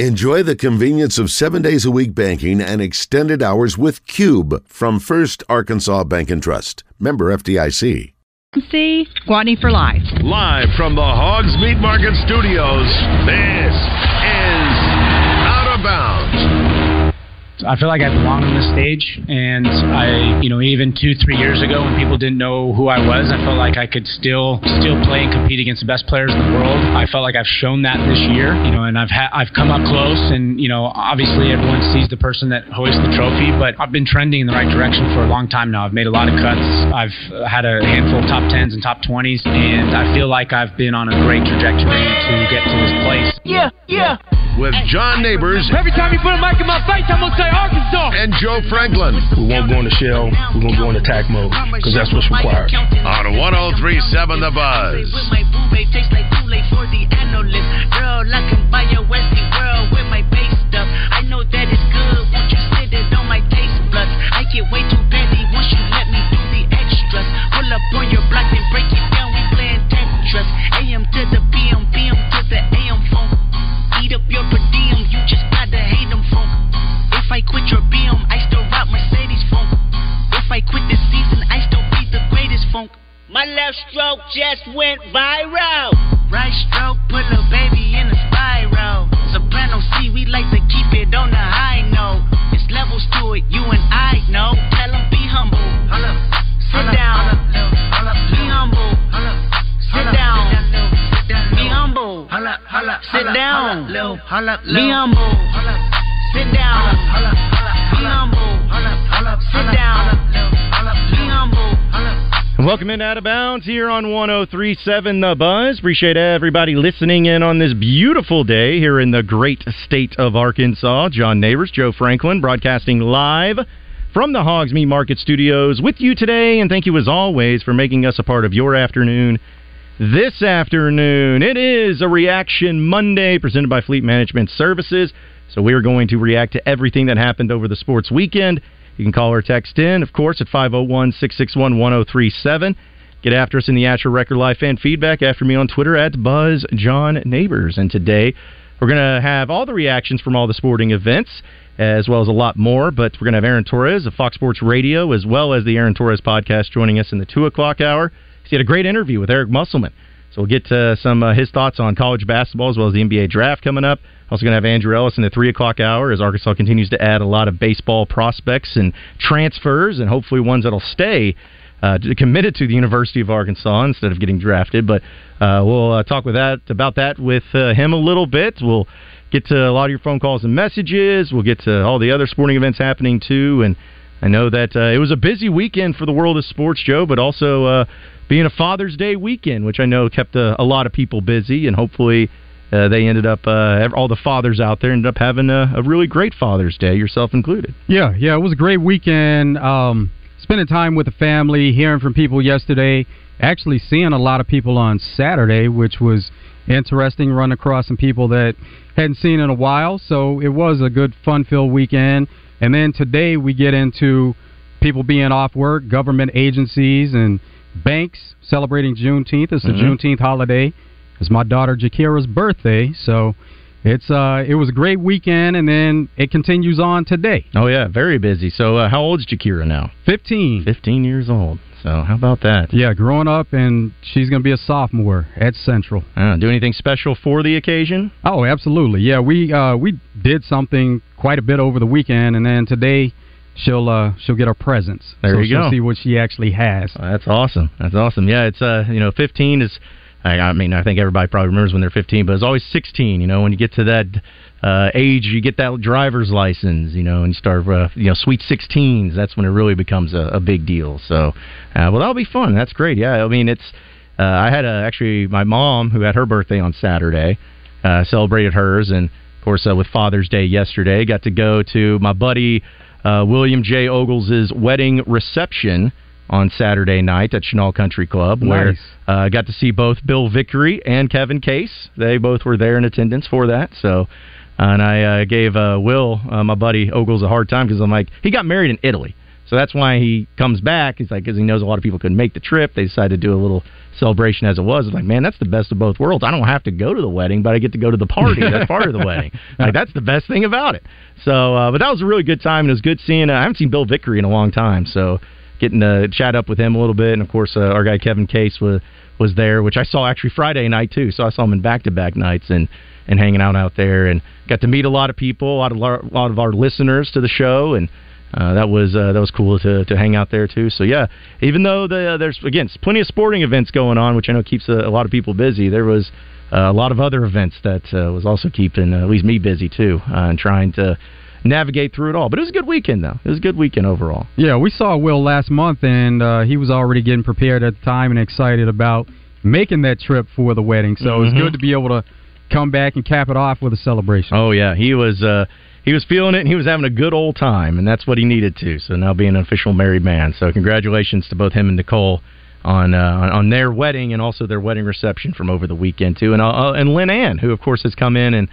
Enjoy the convenience of seven days a week banking and extended hours with Cube from First Arkansas Bank and Trust. Member FDIC. See, Guadney for life. Live from the Hogs Meat Market Studios, this is Out of Bounds. I feel like I belong on this stage, and I, you know, even two, three years ago when people didn't know who I was, I felt like I could still, still play and compete against the best players in the world. I felt like I've shown that this year, you know, and I've ha- I've come up close, and you know, obviously everyone sees the person that hoists the trophy, but I've been trending in the right direction for a long time now. I've made a lot of cuts. I've had a handful of top tens and top twenties, and I feel like I've been on a great trajectory to get to this place. Yeah, yeah. With John Neighbors Every time you put a mic in my face, I'm gonna say Arkansas. and Joe Franklin We won't go into shell. We're gonna go into attack mode because that's what's required. on 1037 The Buzz. With my boo babe, tastes like Kool-Aid for the analyst. Girl, I can buy a Westie world with my base stuff. I know that it's good. Won't you sit it on my taste buds? I get way too petty once you let me do the extras. Pull up on your block and break it down. We playing Tetris. AM to the PM, PM My left stroke just went viral. Right stroke put a baby in a spiral. Soprano C, we like to keep it on the high note. It's levels to it, you and I know. Tell 'em be humble. Sit down. Be humble. Sit down. Be humble. Sit down. Be humble. Sit down. Be humble. Sit down. Be humble. Welcome in Out of Bounds here on 1037 The Buzz. Appreciate everybody listening in on this beautiful day here in the great state of Arkansas. John Neighbors, Joe Franklin, broadcasting live from the Hogs Meat Market Studios with you today. And thank you as always for making us a part of your afternoon. This afternoon, it is a Reaction Monday presented by Fleet Management Services. So we are going to react to everything that happened over the sports weekend. You can call or text in, of course, at 501 661 1037. Get after us in the Asher Record Live fan feedback after me on Twitter at Buzz John Neighbors. And today we're going to have all the reactions from all the sporting events, as well as a lot more. But we're going to have Aaron Torres of Fox Sports Radio, as well as the Aaron Torres podcast, joining us in the 2 o'clock hour. He had a great interview with Eric Musselman. So we'll get to some uh, his thoughts on college basketball as well as the NBA draft coming up. Also going to have Andrew Ellis in the three o'clock hour as Arkansas continues to add a lot of baseball prospects and transfers, and hopefully ones that'll stay uh, committed to the University of Arkansas instead of getting drafted. But uh, we'll uh, talk with that about that with uh, him a little bit. We'll get to a lot of your phone calls and messages. We'll get to all the other sporting events happening too, and I know that uh, it was a busy weekend for the world of sports, Joe, but also uh, being a Father's Day weekend, which I know kept a, a lot of people busy, and hopefully uh, they ended up uh, all the fathers out there ended up having a, a really great Father's Day, yourself included. Yeah, yeah, it was a great weekend. Um, spending time with the family, hearing from people yesterday, actually seeing a lot of people on Saturday, which was interesting. Run across some people that hadn't seen in a while, so it was a good, fun-filled weekend. And then today we get into people being off work, government agencies and banks celebrating Juneteenth. It's the Mhm. Juneteenth holiday. It's my daughter Jakira's birthday, so it's uh it was a great weekend, and then it continues on today. Oh yeah, very busy. So uh, how old is Jakira now? Fifteen. Fifteen years old. So how about that? Yeah, growing up, and she's going to be a sophomore at Central. Uh, do anything special for the occasion? Oh, absolutely. Yeah, we uh, we did something quite a bit over the weekend, and then today she'll uh, she'll get her presents. There so you she'll go. See what she actually has. Oh, that's awesome. That's awesome. Yeah, it's uh, you know, 15 is. I, mean, I think everybody probably remembers when they're 15, but it's always 16. You know, when you get to that uh, age, you get that driver's license. You know, and you start, uh, you know, sweet 16s. That's when it really becomes a, a big deal. So, uh, well, that'll be fun. That's great. Yeah, I mean, it's. Uh, I had a, actually my mom who had her birthday on Saturday, uh, celebrated hers, and of course uh, with Father's Day yesterday, got to go to my buddy uh, William J. Ogles' wedding reception on Saturday night at Chenal Country Club, where I uh, got to see both Bill Vickery and Kevin Case. They both were there in attendance for that. So, and I uh, gave uh, Will, uh, my buddy Ogles, a hard time because I'm like, he got married in Italy. So that's why he comes back. He's like, because he knows a lot of people couldn't make the trip. They decided to do a little celebration as it was. It's like, man, that's the best of both worlds. I don't have to go to the wedding, but I get to go to the party. That's part of the wedding. Like that's the best thing about it. So, uh, but that was a really good time, and it was good seeing. Uh, I haven't seen Bill Vickery in a long time, so getting to chat up with him a little bit, and of course, uh, our guy Kevin Case was was there, which I saw actually Friday night too. So I saw him in back to back nights and and hanging out out there, and got to meet a lot of people, a lot of a lot of our listeners to the show, and uh, that was uh, that was cool to to hang out there too. So yeah, even though the, uh, there's again plenty of sporting events going on, which I know keeps a, a lot of people busy, there was uh, a lot of other events that uh, was also keeping at least me busy too, and trying to navigate through it all. But it was a good weekend though. It was a good weekend overall. Yeah, we saw Will last month, and he was already getting prepared at the time and excited about making that trip for the wedding. So mm-hmm. it was mm-hmm. good to be able to come back and cap it off with a celebration. Oh yeah, he was. Uh, he was feeling it and he was having a good old time, and that's what he needed to. So now being an official married man. So congratulations to both him and Nicole on uh, on their wedding and also their wedding reception from over the weekend too. And uh, and Lynn Ann, who of course has come in and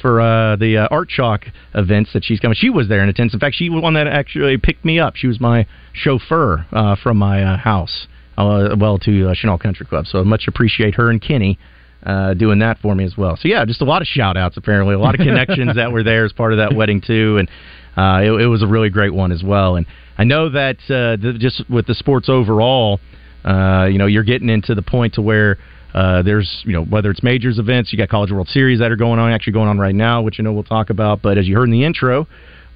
for uh, the uh, Art Chalk events that she's coming. She was there in attendance. In fact, she was one that actually picked me up. She was my chauffeur uh, from my uh, house, uh, well, to uh, Chenal Country Club. So I much appreciate her and Kenny uh, doing that for me as well. So yeah, just a lot of shout outs apparently, a lot of connections that were there as part of that wedding too, and uh, it, it, was a really great one as well. And I know that uh, the, just with the sports overall, uh, you know, you're getting into the point to where. Uh, there's, you know, whether it's majors events, you got College World Series that are going on, actually going on right now, which I know we'll talk about. But as you heard in the intro,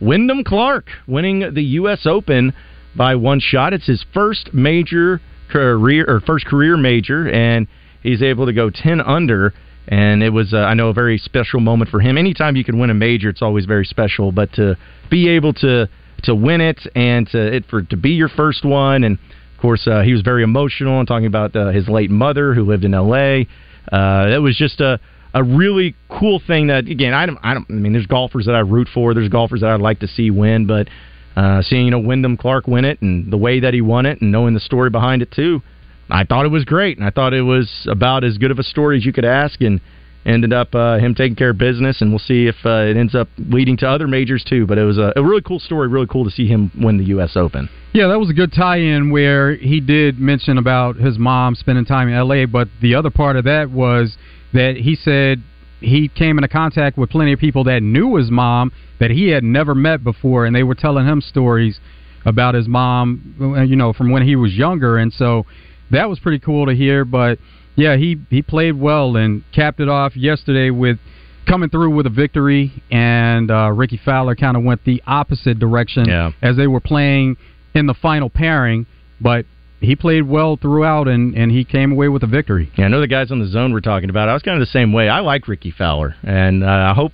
Wyndham Clark winning the U.S. Open by one shot. It's his first major career or first career major, and he's able to go 10 under and it was uh, I know a very special moment for him. Anytime you can win a major, it's always very special. But to be able to to win it and to it for to be your first one, and of course uh, he was very emotional and talking about uh, his late mother who lived in L.A. Uh, it was just a a really cool thing that again I don't I don't I mean there's golfers that I root for, there's golfers that I'd like to see win, but uh, seeing you know Wyndham Clark win it and the way that he won it and knowing the story behind it too I thought it was great, and I thought it was about as good of a story as you could ask, and ended up uh, him taking care of business, and we'll see if uh, it ends up leading to other majors too. But it was a, a, really cool story, really cool to see him win the U.S. Open. Yeah, that was a good tie-in where he did mention about his mom spending time in L.A., but the other part of that was that he said he came into contact with plenty of people that knew his mom that he had never met before, and they were telling him stories about his mom, you know, from when he was younger, and so that was pretty cool to hear. But yeah, he he played well and capped it off yesterday with coming through with a victory. And uh, Rickie Fowler kind of went the opposite direction yeah. as they were playing in the final pairing, but. He played well throughout, and, and he came away with a victory. Yeah, I know the guys on the zone were talking about. It. I was kind of the same way. I like Rickie Fowler, and uh, I hope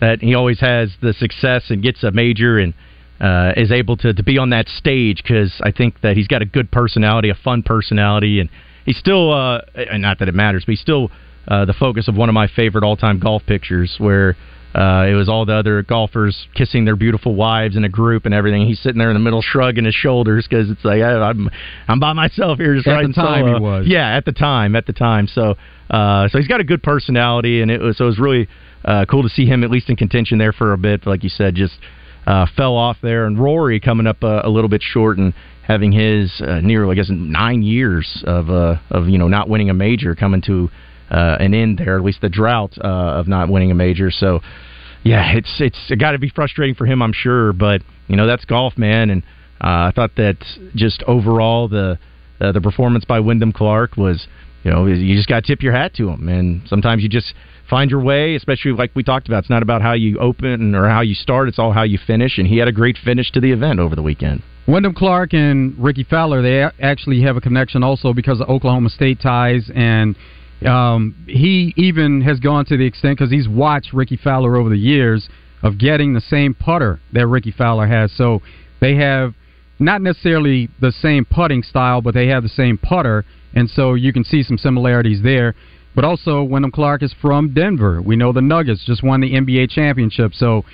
that he always has the success and gets a major and uh, is able to, to be on that stage because I think that he's got a good personality, a fun personality, and he's still, uh, not that it matters, but he's still uh, the focus of one of my favorite all time golf pictures where. Uh, it was all the other golfers kissing their beautiful wives in a group and everything. He's sitting there in the middle, shrugging his shoulders because it's like I, am I'm by myself here. Just right. at the time solo. he was, yeah, at the time, at the time. So, uh, so he's got a good personality, and it was so it was really uh, cool to see him at least in contention there for a bit. Like you said, just uh, fell off there, and Rory coming up uh, a little bit short and having his uh, near, I guess, nine years of uh, of you know not winning a major coming to uh, an end there, at least the drought uh, of not winning a major. So, yeah, it's it's got to be frustrating for him, I'm sure, but you know that's golf, man, and uh, I thought that just overall the uh, the performance by Wyndham Clark was, you know, you just got to tip your hat to him, and sometimes you just find your way, especially like we talked about. It's not about how you open or how you start, it's all how you finish. And he had a great finish to the event over the weekend. Wyndham Clark and Rickie Fowler, they actually have a connection also because of Oklahoma State ties. And um, he even has gone to the extent, because he's watched Rickie Fowler over the years, of getting the same putter that Rickie Fowler has. So they have not necessarily the same putting style, but they have the same putter. And so you can see some similarities there. But also, Wyndham Clark is from Denver. We know the Nuggets just won the NBA championship, so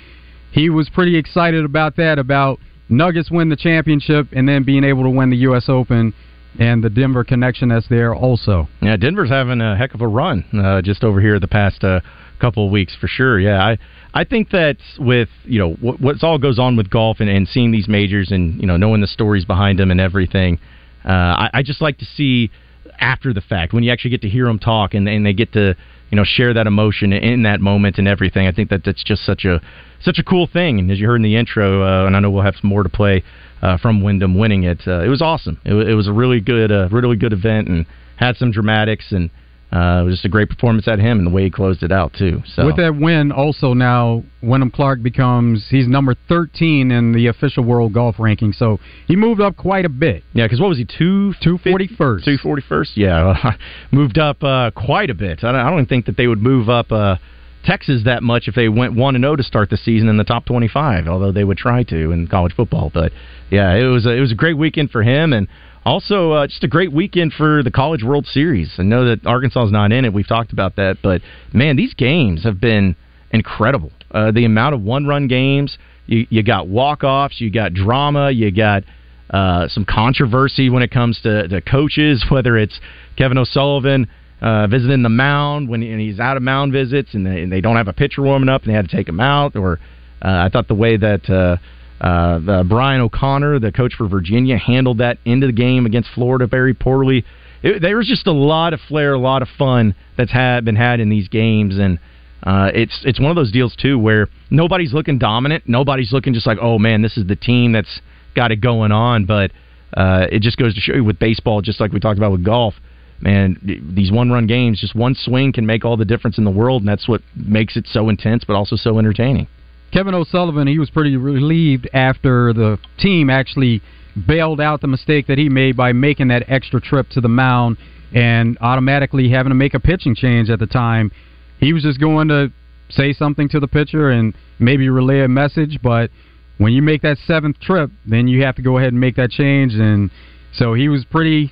he was pretty excited about that, about Nuggets win the championship and then being able to win the U.S. Open and the Denver connection that's there also. Yeah, Denver's having a heck of a run uh, just over here the past uh, couple of weeks for sure. Yeah, I I think that with you know what, what's all goes on with golf and, and seeing these majors and you know knowing the stories behind them and everything, uh, I, I just like to see after the fact when you actually get to hear them talk and, and they get to you know share that emotion in that moment and everything. I think that that's just such a such a cool thing. And as you heard in the intro, uh, and I know we'll have some more to play uh, from Wyndham winning it. Uh, it was awesome. It, it was a really good, uh, really good event and had some dramatics and uh, it was just a great performance at him and the way he closed it out too. So with that win, also now Wyndham Clark becomes he's number 13 in the official world golf ranking. So he moved up quite a bit. Yeah, because what was he two two forty first? Two forty first. Yeah, moved up uh, quite a bit. I don't, I don't think that they would move up. Uh, Texas that much if they went one and zero to start the season in the top twenty five. Although they would try to in college football, but yeah, it was a, it was a great weekend for him and also, uh, just a great weekend for the College World Series. I know that Arkansas is not in it. We've talked about that, but man, these games have been incredible. Uh, the amount of one-run games. You, you got walk-offs. You got drama. You got uh, some controversy when it comes to, to coaches, whether it's Kevin O'Sullivan uh, visiting the mound when he's out of mound visits and they, and they don't have a pitcher warming up and they had to take him out. Or uh, I thought the way that uh, uh, Brian O'Connor, the coach for Virginia, handled that into the game against Florida very poorly. It, there was just a lot of flair, a lot of fun that's had been had in these games, and uh, it's it's one of those deals too where nobody's looking dominant, nobody's looking just like, oh man, this is the team that's got it going on. But uh, it just goes to show you with baseball, just like we talked about with golf, man, these one run games, just one swing can make all the difference in the world, and that's what makes it so intense, but also so entertaining. Kevin O'Sullivan, he was pretty relieved after the team actually bailed out the mistake that he made by making that extra trip to the mound and automatically having to make a pitching change at the time. He was just going to say something to the pitcher and maybe relay a message, but when you make that seventh trip, then you have to go ahead and make that change. And so he was pretty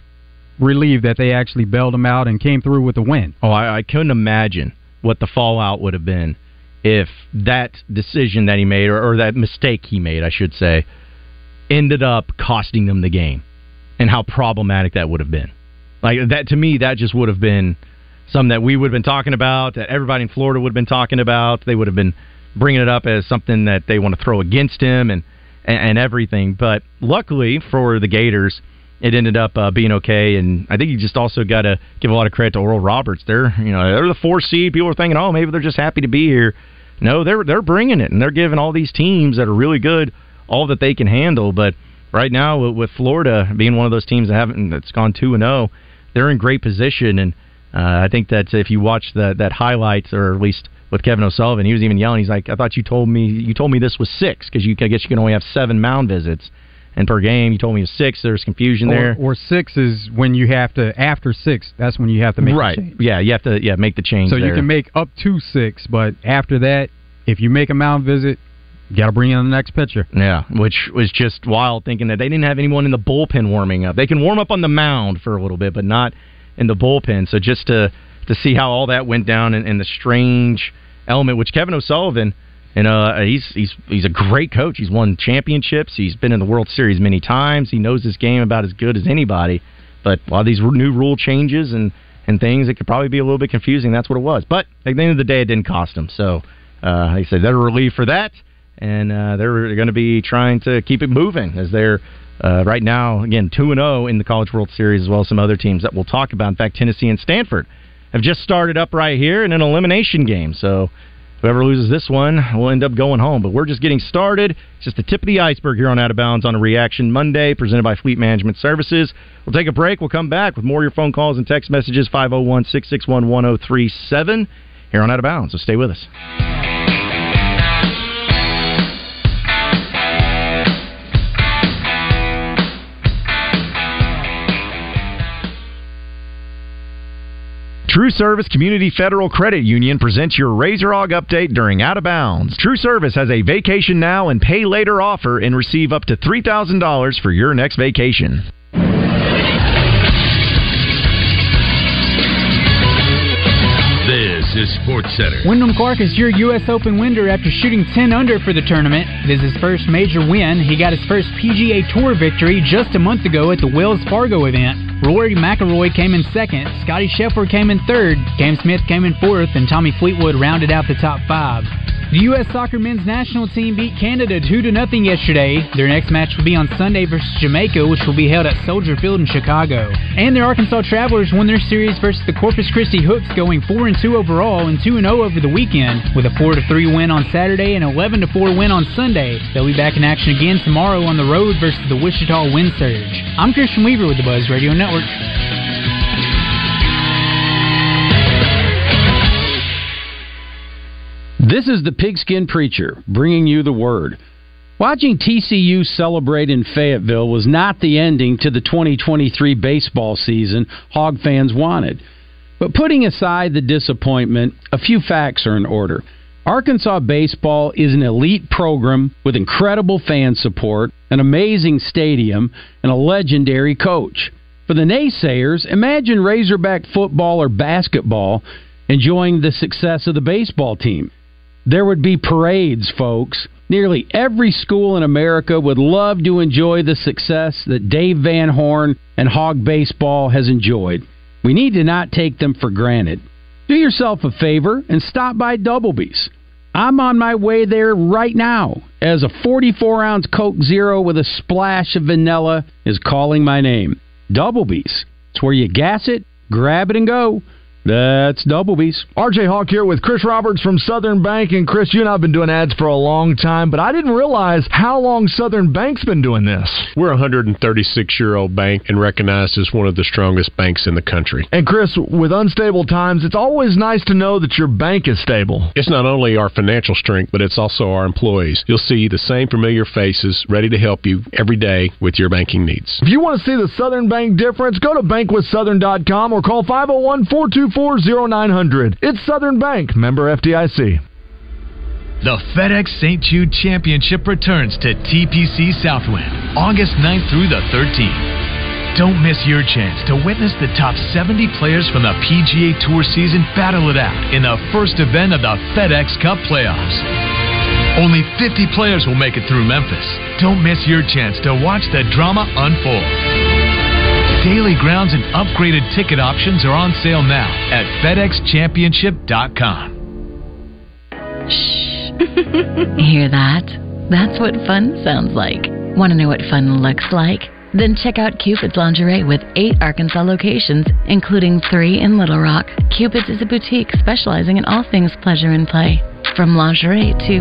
relieved that they actually bailed him out and came through with the win. Oh, I, I couldn't imagine what the fallout would have been if that decision that he made, or, or that mistake he made, I should say, ended up costing them the game, and how problematic that would have been. Like that to me, that just would have been something that we would have been talking about, that everybody in Florida would have been talking about. They would have been bringing it up as something that they want to throw against him and and, and everything. But luckily for the Gators, it ended up uh, being okay. And I think you just also got to give a lot of credit to Oral Roberts. They're you know they're the four seed. People are thinking, oh, maybe they're just happy to be here. No, they're they're bringing it, and they're giving all these teams that are really good all that they can handle. But right now, with Florida being one of those teams that haven't that's gone two and zero, oh, they're in great position. And uh, I think that if you watch that that highlights, or at least with Kevin O'Sullivan, he was even yelling. He's like, "I thought you told me you told me this was six because you I guess you can only have seven mound visits." And per game. You told me it was six. There's confusion or, there. Or six is when you have to after six. That's when you have to make right. Yeah, you have to yeah make the change. So there. you can make up to six, but after that, if you make a mound visit, you got to bring in the next pitcher. Yeah, which was just wild thinking that they didn't have anyone in the bullpen warming up. They can warm up on the mound for a little bit, but not in the bullpen. So just to to see how all that went down and, and the strange element, which Kevin O'Sullivan and uh, he's he's he's a great coach. He's won championships. He's been in the World Series many times. He knows his game about as good as anybody. But a lot of these new rule changes and and things, it could probably be a little bit confusing. That's what it was. But at the end of the day, it didn't cost him. So, uh, like I said, they're relieved for that, and uh, they're going to be trying to keep it moving as they're. Uh, right now, again, 2 and 0 in the College World Series, as well as some other teams that we'll talk about. In fact, Tennessee and Stanford have just started up right here in an elimination game. So Whoever loses this one will end up going home. But we're just getting started. It's just the tip of the iceberg here on Out of Bounds on a Reaction Monday, presented by Fleet Management Services. We'll take a break. We'll come back with more of your phone calls and text messages 501 661 1037 here on Out of Bounds. So stay with us. True Service Community Federal Credit Union presents your Razor Hog update during Out of Bounds. True Service has a vacation now and pay later offer and receive up to $3,000 for your next vacation. This is Sports Center. Wyndham Clark is your U.S. Open winner after shooting 10 under for the tournament. It is his first major win. He got his first PGA Tour victory just a month ago at the Wells Fargo event. Rory McIlroy came in second, Scotty Scheffler came in third, Cam Smith came in fourth, and Tommy Fleetwood rounded out the top five. The U.S. Soccer Men's National Team beat Canada 2 to nothing yesterday. Their next match will be on Sunday versus Jamaica, which will be held at Soldier Field in Chicago. And the Arkansas Travelers won their series versus the Corpus Christi Hooks, going 4 and 2 overall and 2 and 0 over the weekend, with a 4 to 3 win on Saturday and 11 to 4 win on Sunday. They'll be back in action again tomorrow on the road versus the Wichita Wind Surge. I'm Christian Weaver with the Buzz Radio Network. This is the Pigskin Preacher bringing you the word. Watching TCU celebrate in Fayetteville was not the ending to the 2023 baseball season Hog fans wanted. But putting aside the disappointment, a few facts are in order. Arkansas baseball is an elite program with incredible fan support, an amazing stadium, and a legendary coach. For the naysayers, imagine Razorback football or basketball enjoying the success of the baseball team. There would be parades, folks. Nearly every school in America would love to enjoy the success that Dave Van Horn and Hog Baseball has enjoyed. We need to not take them for granted. Do yourself a favor and stop by Doublebee's. I'm on my way there right now as a 44 ounce Coke Zero with a splash of vanilla is calling my name. Doublebee's. It's where you gas it, grab it, and go. That's double Doublebee's. RJ Hawk here with Chris Roberts from Southern Bank. And Chris, you and I have been doing ads for a long time, but I didn't realize how long Southern Bank's been doing this. We're a 136 year old bank and recognized as one of the strongest banks in the country. And Chris, with unstable times, it's always nice to know that your bank is stable. It's not only our financial strength, but it's also our employees. You'll see the same familiar faces ready to help you every day with your banking needs. If you want to see the Southern Bank difference, go to bankwithsouthern.com or call 501 424 0900. It's Southern Bank, member FDIC. The FedEx St. Jude Championship returns to TPC Southwind August 9th through the 13th. Don't miss your chance to witness the top 70 players from the PGA Tour season battle it out in the first event of the FedEx Cup playoffs. Only 50 players will make it through Memphis. Don't miss your chance to watch the drama unfold. Daily grounds and upgraded ticket options are on sale now at FedExChampionship.com. Shh. Hear that? That's what fun sounds like. Want to know what fun looks like? Then check out Cupid's Lingerie with eight Arkansas locations, including three in Little Rock. Cupid's is a boutique specializing in all things pleasure and play, from lingerie to,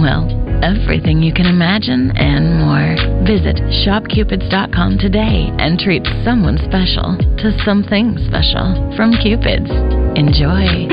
well, everything you can imagine and more. Visit shopcupids.com today and treat someone special to something special from Cupid's. Enjoy.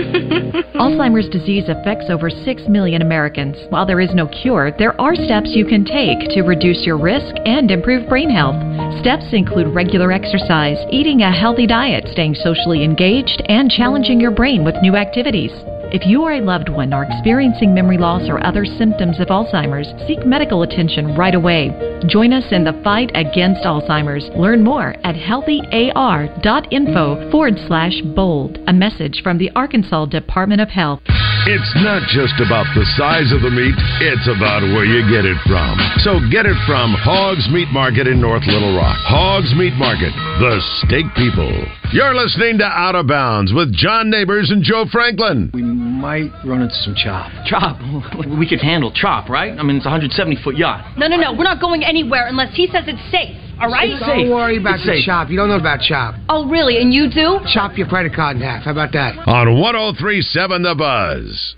Alzheimer's disease affects over 6 million Americans. While there is no cure, there are steps you can take to reduce your risk and improve brain health. Steps include regular exercise, eating a healthy diet, staying socially engaged, and challenging your brain with new activities. If you or a loved one are experiencing memory loss or other symptoms of Alzheimer's, seek medical attention right away. Join us in the fight against Alzheimer's. Learn more at healthyar.info forward slash bold. A message from the Arkansas Department of Health. It's not just about the size of the meat, it's about where you get it from. So get it from Hogs Meat Market in North Little Rock. Hogs Meat Market, the steak people. You're listening to Out of Bounds with John Neighbors and Joe Franklin. We might run into some chop. Chop? We could handle chop, right? I mean, it's a 170 foot yacht. No, no, no. We're not going anywhere unless he says it's safe. All right? It's Don't worry about It's the safe. chop. You don't know about chop. Oh, really? And you do? Chop your credit card in half. How about that? On 1037 The Buzz.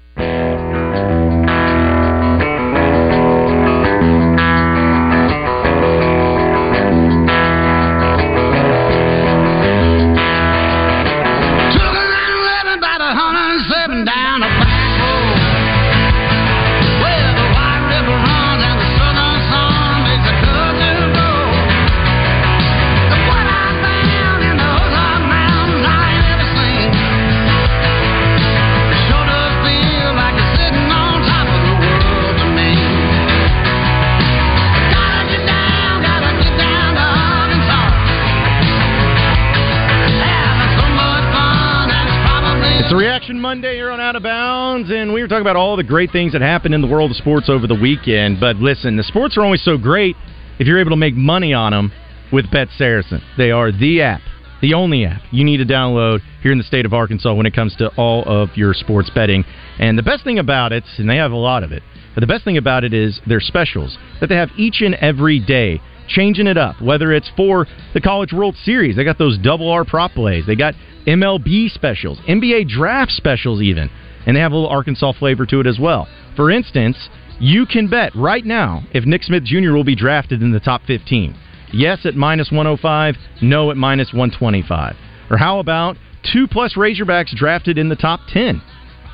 Talking about all the great things that happened in the world of sports over the weekend. But listen, the sports are only so great if you're able to make money on them with Bet Saracen. They are the app the only app you need to download here in the state of Arkansas when it comes to all of your sports betting. And the best thing about it, and they have a lot of it, but the best thing about it is their specials that they have each and every day, changing it up. Whether it's for the College World Series, they got those double R prop plays. They got MLB specials, NBA draft specials, even, and they have a little Arkansas flavor to it as well. For instance, you can bet right now if Nick Smith Jr. will be drafted in the top 15. Yes at minus 105, no at minus 125. Or how about two plus Razorbacks drafted in the top 10?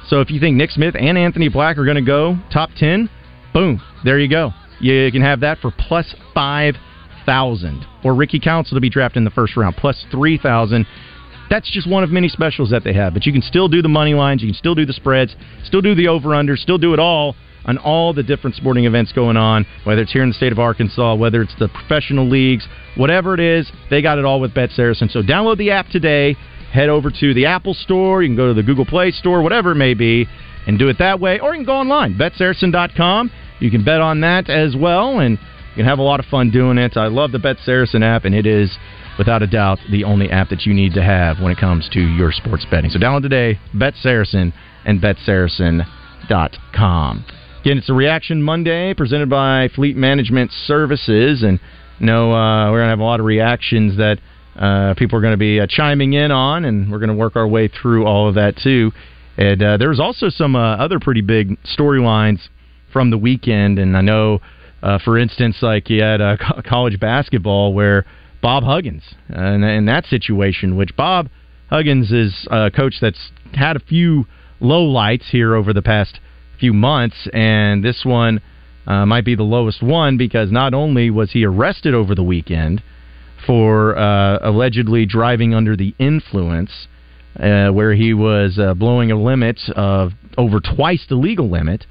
So if you think Nick Smith and Anthony Black are going to go top 10, boom, there you go. You can have that for plus 5,000. Or Ricky Council to be drafted in the first round, plus 3,000. That's just one of many specials that they have. But you can still do the money lines, you can still do the spreads, still do the over under, still do it all on all the different sporting events going on, whether it's here in the state of Arkansas, whether it's the professional leagues, whatever it is, they got it all with Bet Saracen. So download the app today, head over to the Apple Store, you can go to the Google Play Store, whatever it may be, and do it that way, or you can go online, betsaracen.com. You can bet on that as well, and you can have a lot of fun doing it. I love the Bet Saracen app, and it is without a doubt the only app that you need to have when it comes to your sports betting. So download today, Bet Saracen and betsaracen.com. Again, it's a Reaction Monday presented by Fleet Management Services, and no, uh, we're going to have a lot of reactions that uh, people are going to be uh, chiming in on, and we're going to work our way through all of that too. And uh, there's also some uh, other pretty big storylines from the weekend, and I know, uh, for instance, like you had uh, co- college basketball where Bob Huggins, in, in that situation, which Bob Huggins is a coach that's had a few low lights here over the past few months, and this one uh, might be the lowest one because not only was he arrested over the weekend for uh, allegedly driving under the influence, uh, where he was uh, blowing a limit of over twice the legal limit,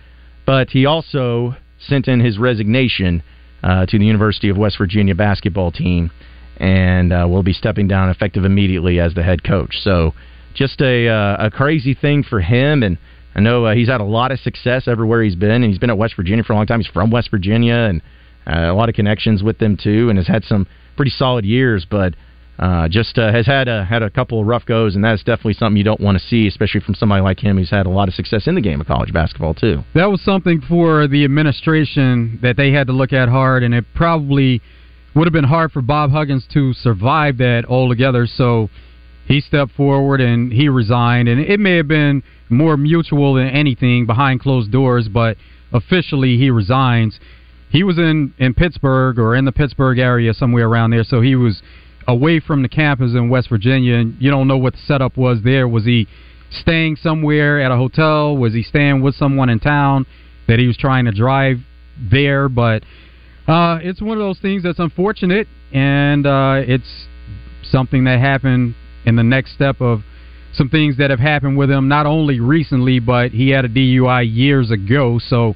but he also sent in his resignation uh, to the University of West Virginia basketball team and uh, will be stepping down effective immediately as the head coach. So, just a uh, a crazy thing for him and I know uh, he's had a lot of success everywhere he's been, and he's been at West Virginia for a long time. He's from West Virginia, and uh, a lot of connections with them too, and has had some pretty solid years. But uh, just uh, has had a had a couple of rough goes, and that's definitely something you don't want to see, especially from somebody like him who's had a lot of success in the game of college basketball too. That was something for the administration that they had to look at hard, and it probably would have been hard for Bob Huggins to survive that altogether. So he stepped forward and he resigned, and it may have been more mutual than anything behind closed doors, but officially he resigns. He was in in Pittsburgh or in the Pittsburgh area somewhere around there, so he was away from the campus in West Virginia, and you don't know what the setup was there. Was he staying somewhere at a hotel? Was he staying with someone in town that he was trying to drive there? But uh, it's one of those things that's unfortunate, and uh, it's something that happened in the next step of some things that have happened with him, not only recently, but he had a DUI years ago. So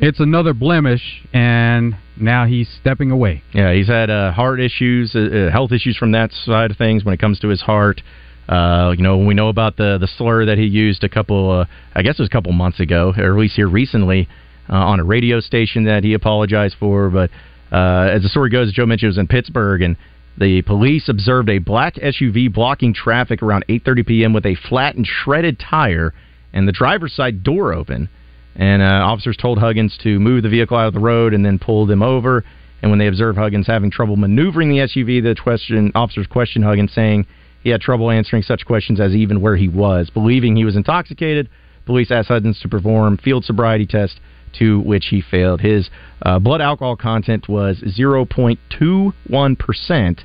it's another blemish, and now he's stepping away. Yeah, he's had uh, heart issues, uh, uh, health issues from that side of things when it comes to his heart. Uh, you know, we know about the the slur that he used a couple, uh, I guess it was a couple months ago, or at least here recently, uh, on a radio station that he apologized for. But uh, as the story goes, Joe mentioned it was in Pittsburgh, and the police observed a black SUV blocking traffic around 8:30 p.m. with a flat and shredded tire and the driver's side door open. And uh, officers told Huggins to move the vehicle out of the road and then pulled him over. And when they observed Huggins having trouble maneuvering the SUV, the question officers questioned Huggins, saying he had trouble answering such questions as even where he was. Believing he was intoxicated, police asked Huggins to perform field sobriety test, to which he failed. His uh, blood alcohol content was 0.21 percent,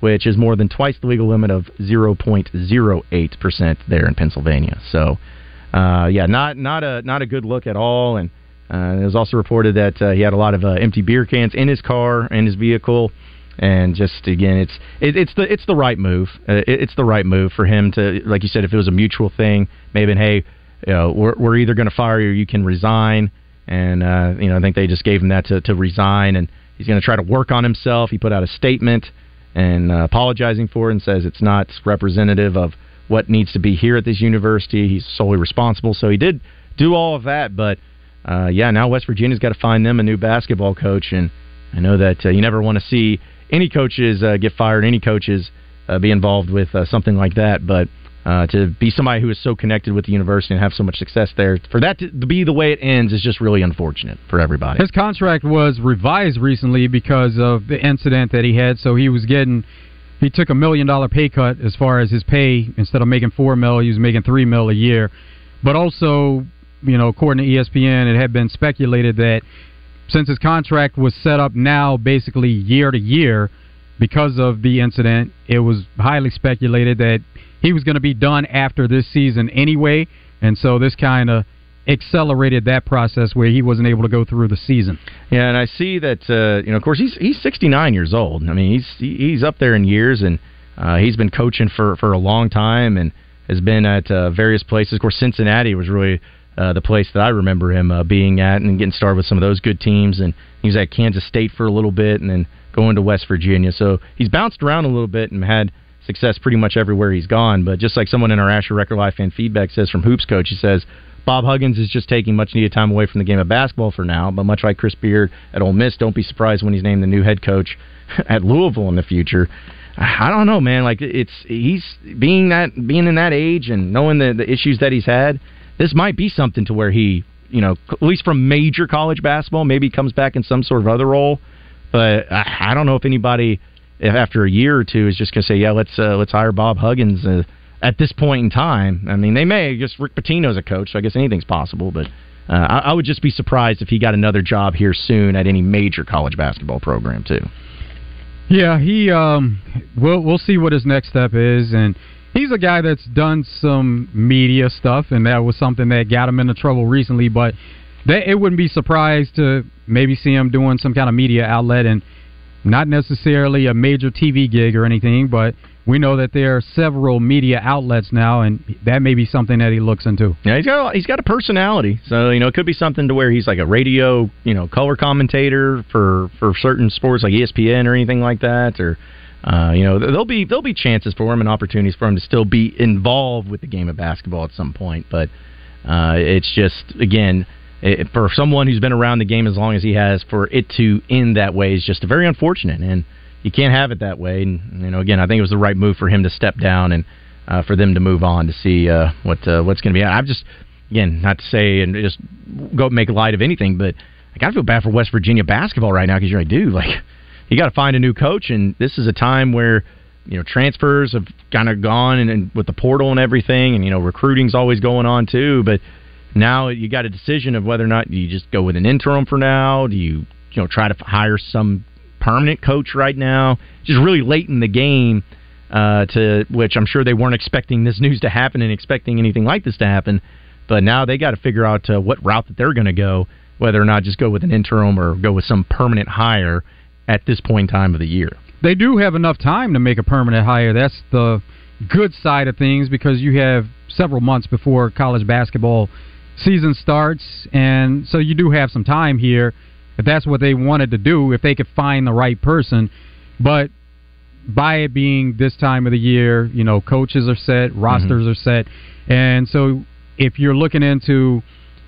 which is more than twice the legal limit of 0.08 percent there in Pennsylvania. So, uh, yeah, not not a not a good look at all. And uh, it was also reported that uh, he had a lot of uh, empty beer cans in his car in his vehicle. And just again, it's it, it's the it's the right move. Uh, it, it's the right move for him to, like you said, if it was a mutual thing, maybe hey, you know, we're we're either going to fire you, or you can resign. And uh, you know, I think they just gave him that to, to resign, and he's going to try to work on himself. He put out a statement and uh, apologizing for it, and says it's not representative of what needs to be here at this university. He's solely responsible, so he did do all of that. But uh, yeah, now West Virginia's got to find them a new basketball coach, and I know that uh, you never want to see any coaches uh, get fired, any coaches uh, be involved with uh, something like that. But uh, to be somebody who is so connected with the university and have so much success there, for that to be the way it ends is just really unfortunate for everybody. His contract was revised recently because of the incident that he had, so he was getting he took a million dollar pay cut as far as his pay. Instead of making four mil, he was making three mil a year. But also, you know, according to ESPN, it had been speculated that since his contract was set up now basically year to year because of the incident, it was highly speculated that he was going to be done after this season anyway. And so this kind of accelerated that process where he wasn't able to go through the season. Yeah, and I see that uh, you know, of course, he's he's 69 years old. I mean, he's he's up there in years, and uh, he's been coaching for for a long time, and has been at uh, various places. Of course, Cincinnati was really uh, the place that I remember him uh, being at and getting started with some of those good teams. And he was at Kansas State for a little bit, and then going to West Virginia. So he's bounced around a little bit and had success pretty much everywhere he's gone. But just like someone in our Asher Record Life fan feedback says from Hoops Coach, he says. Bob Huggins is just taking much needed time away from the game of basketball for now, but much like Chris Beard at Ole Miss, don't be surprised when he's named the new head coach at Louisville in the future. I don't know, man. Like it's he's being that being in that age and knowing the the issues that he's had. This might be something to where he, you know, at least from major college basketball, maybe comes back in some sort of other role. But I, I don't know if anybody, after a year or two, is just going to say, yeah, let's uh, let's hire Bob Huggins. Uh, at this point in time, I mean, they may just Rick Pitino's a coach, so I guess anything's possible. But uh, I, I would just be surprised if he got another job here soon at any major college basketball program too. Yeah, he. Um, we'll we'll see what his next step is, and he's a guy that's done some media stuff, and that was something that got him into trouble recently. But that it wouldn't be surprised to maybe see him doing some kind of media outlet, and not necessarily a major TV gig or anything, but we know that there are several media outlets now, and that may be something that he looks into. Yeah, he's got a, he's got a personality, so you know it could be something to where he's like a radio, you know, color commentator for for certain sports like ESPN or anything like that, or uh, you know, there'll be there'll be chances for him and opportunities for him to still be involved with the game of basketball at some point, but uh, it's just again. It, for someone who's been around the game as long as he has, for it to end that way is just very unfortunate, and you can't have it that way. And you know, again, I think it was the right move for him to step down and uh, for them to move on to see uh, what uh, what's going to be. I'm just again not to say and just go make light of anything, but I gotta feel bad for West Virginia basketball right now because you're like, dude, like you got to find a new coach, and this is a time where you know transfers have kind of gone and, and with the portal and everything, and you know recruiting's always going on too, but now you got a decision of whether or not you just go with an interim for now. Do you you know try to hire some permanent coach right now? Just really late in the game, uh, to which I'm sure they weren't expecting this news to happen and expecting anything like this to happen. But now they got to figure out uh, what route that they're going to go, whether or not just go with an interim or go with some permanent hire at this point in time of the year. They do have enough time to make a permanent hire. That's the good side of things because you have several months before college basketball season starts, and so you do have some time here. If that's what they wanted to do, if they could find the right person, but by it being this time of the year, you know, coaches are set, mm-hmm. rosters are set, and so if you're looking into